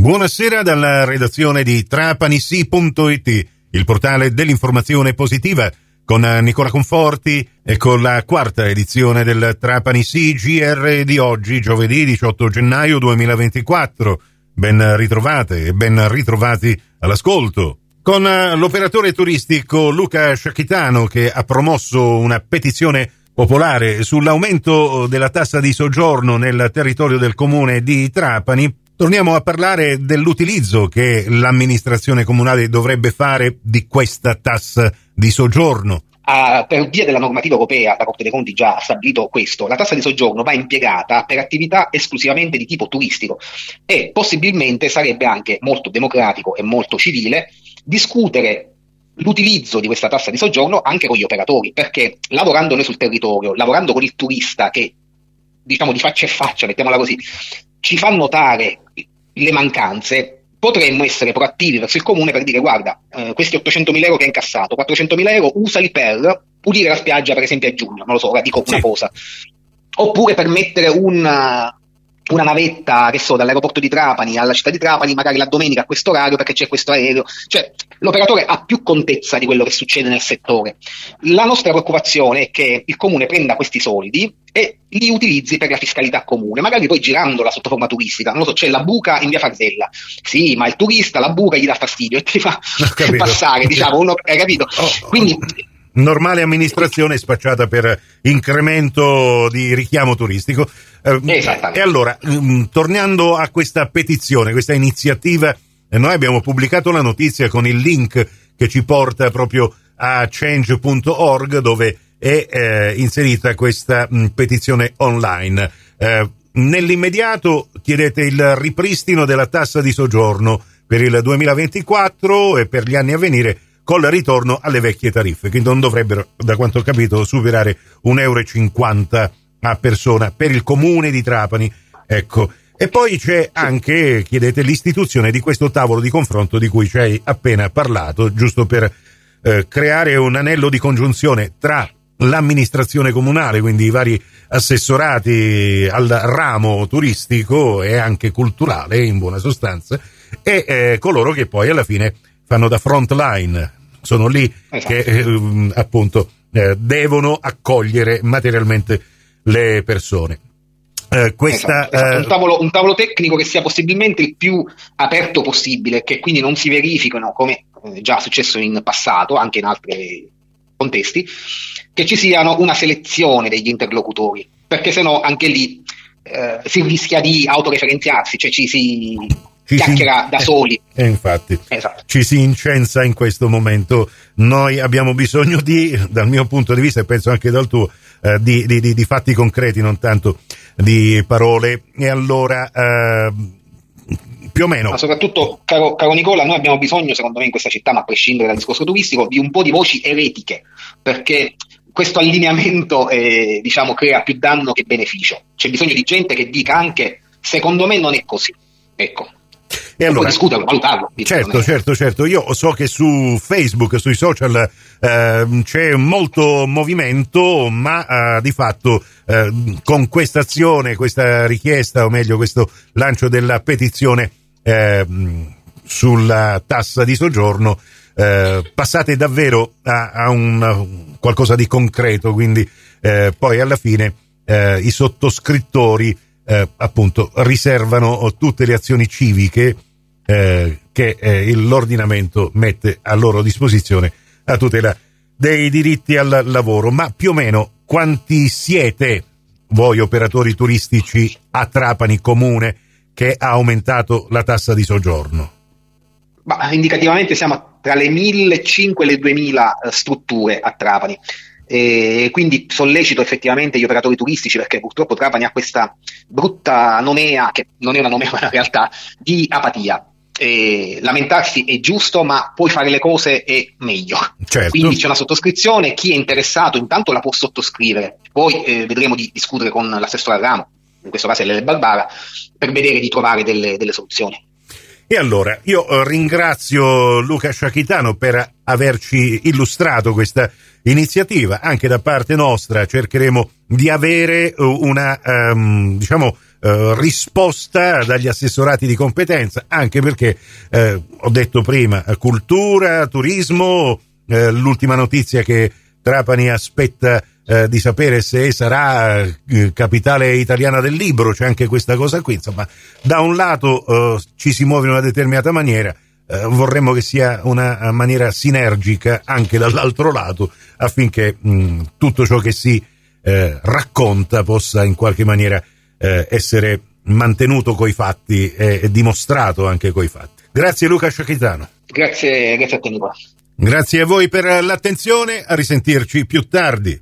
Buonasera dalla redazione di trapanisi.it, il portale dell'informazione positiva, con Nicola Conforti e con la quarta edizione del Trapani Sì GR di oggi, giovedì 18 gennaio 2024. Ben ritrovate e ben ritrovati all'ascolto. Con l'operatore turistico Luca Sciacchitano che ha promosso una petizione popolare sull'aumento della tassa di soggiorno nel territorio del comune di Trapani, Torniamo a parlare dell'utilizzo che l'amministrazione comunale dovrebbe fare di questa tassa di soggiorno. Uh, per via della normativa europea, la Corte dei Conti già ha stabilito questo, la tassa di soggiorno va impiegata per attività esclusivamente di tipo turistico e possibilmente sarebbe anche molto democratico e molto civile discutere l'utilizzo di questa tassa di soggiorno anche con gli operatori, perché lavorando noi sul territorio, lavorando con il turista che diciamo di faccia e faccia, mettiamola così, ci fa notare le mancanze, potremmo essere proattivi verso il comune per dire guarda, eh, questi 800.000 euro che hai incassato, 400.000 euro usali per pulire la spiaggia per esempio a giugno, non lo so, ora dico una cosa, oppure per mettere un, una navetta, che so, dall'aeroporto di Trapani alla città di Trapani, magari la domenica a questo orario perché c'è questo aereo. Cioè, l'operatore ha più contezza di quello che succede nel settore. La nostra preoccupazione è che il comune prenda questi soldi e li utilizzi per la fiscalità comune, magari poi girandola sotto forma turistica. Non lo so, c'è la buca in via Farzella. Sì, ma il turista la buca gli dà fastidio e ti fa passare, diciamo, uno, hai capito? Oh, Quindi normale amministrazione spacciata per incremento di richiamo turistico. Eh, e allora, mm, tornando a questa petizione, questa iniziativa, eh, noi abbiamo pubblicato la notizia con il link che ci porta proprio a change.org dove è eh, inserita questa mh, mm, petizione online. Eh, nell'immediato chiedete il ripristino della tassa di soggiorno per il 2024 e per gli anni a venire col ritorno alle vecchie tariffe, che non dovrebbero, da quanto ho capito, superare 1,50 euro a persona per il comune di Trapani. Ecco. E poi c'è anche, chiedete, l'istituzione di questo tavolo di confronto di cui ci hai appena parlato, giusto per eh, creare un anello di congiunzione tra l'amministrazione comunale, quindi i vari assessorati al ramo turistico e anche culturale, in buona sostanza, e eh, coloro che poi alla fine fanno da front line, sono lì esatto. che eh, appunto eh, devono accogliere materialmente le persone. Eh, questa, esatto, esatto. Un, tavolo, un, tavolo, tecnico che sia possibilmente il più aperto possibile, che quindi non si verifichino, come eh, già successo in passato, anche in altri contesti, che ci siano una selezione degli interlocutori, perché sennò anche lì eh, si rischia di autoreferenziarsi, cioè ci si ci chiacchiera si, da soli. E eh, infatti esatto. ci si incensa in questo momento. Noi abbiamo bisogno di, dal mio punto di vista e penso anche dal tuo, eh, di, di, di, fatti concreti, non tanto di parole. E allora, eh, più o meno. Ma soprattutto, caro, caro, Nicola, noi abbiamo bisogno, secondo me, in questa città, ma a prescindere dal discorso turistico, di un po' di voci eretiche, perché questo allineamento eh, diciamo, crea più danno che beneficio. C'è bisogno di gente che dica anche, secondo me non è così. Ecco, e allora, discuterlo, valutarlo. Certo, certo, certo. Io so che su Facebook, sui social eh, c'è molto movimento, ma eh, di fatto eh, con questa azione, questa richiesta, o meglio questo lancio della petizione ehm, sulla tassa di soggiorno, eh, passate davvero a, a un, qualcosa di concreto, quindi eh, poi alla fine eh, i sottoscrittori eh, appunto riservano tutte le azioni civiche eh, che eh, l'ordinamento mette a loro disposizione a tutela dei diritti al lavoro. Ma più o meno quanti siete voi operatori turistici a Trapani comune che ha aumentato la tassa di soggiorno? Ma indicativamente siamo tra le 1.500 e le 2.000 eh, strutture a Trapani e quindi sollecito effettivamente gli operatori turistici perché purtroppo Trapani ha questa brutta nomea, che non è una nomea ma in realtà, di apatia. E lamentarsi è giusto, ma puoi fare le cose è meglio. Certo. Quindi c'è una sottoscrizione, chi è interessato intanto la può sottoscrivere, poi eh, vedremo di discutere con l'assessore al ramo, in questo caso è Lele Barbara, per vedere di trovare delle, delle soluzioni. E allora io eh, ringrazio Luca Sciacchitano per averci illustrato questa iniziativa. Anche da parte nostra cercheremo di avere eh, una, um, diciamo, eh, risposta dagli assessorati di competenza, anche perché eh, ho detto prima cultura, turismo, eh, l'ultima notizia che Trapani aspetta eh, di sapere se sarà eh, capitale italiana del libro, c'è anche questa cosa qui, insomma, da un lato eh, ci si muove in una determinata maniera, eh, vorremmo che sia una maniera sinergica anche dall'altro lato affinché mh, tutto ciò che si eh, racconta possa in qualche maniera eh, essere mantenuto coi fatti e dimostrato anche coi fatti. Grazie Luca Sciacchitano. Grazie, grazie a te Nicola. Grazie a voi per l'attenzione, a risentirci più tardi.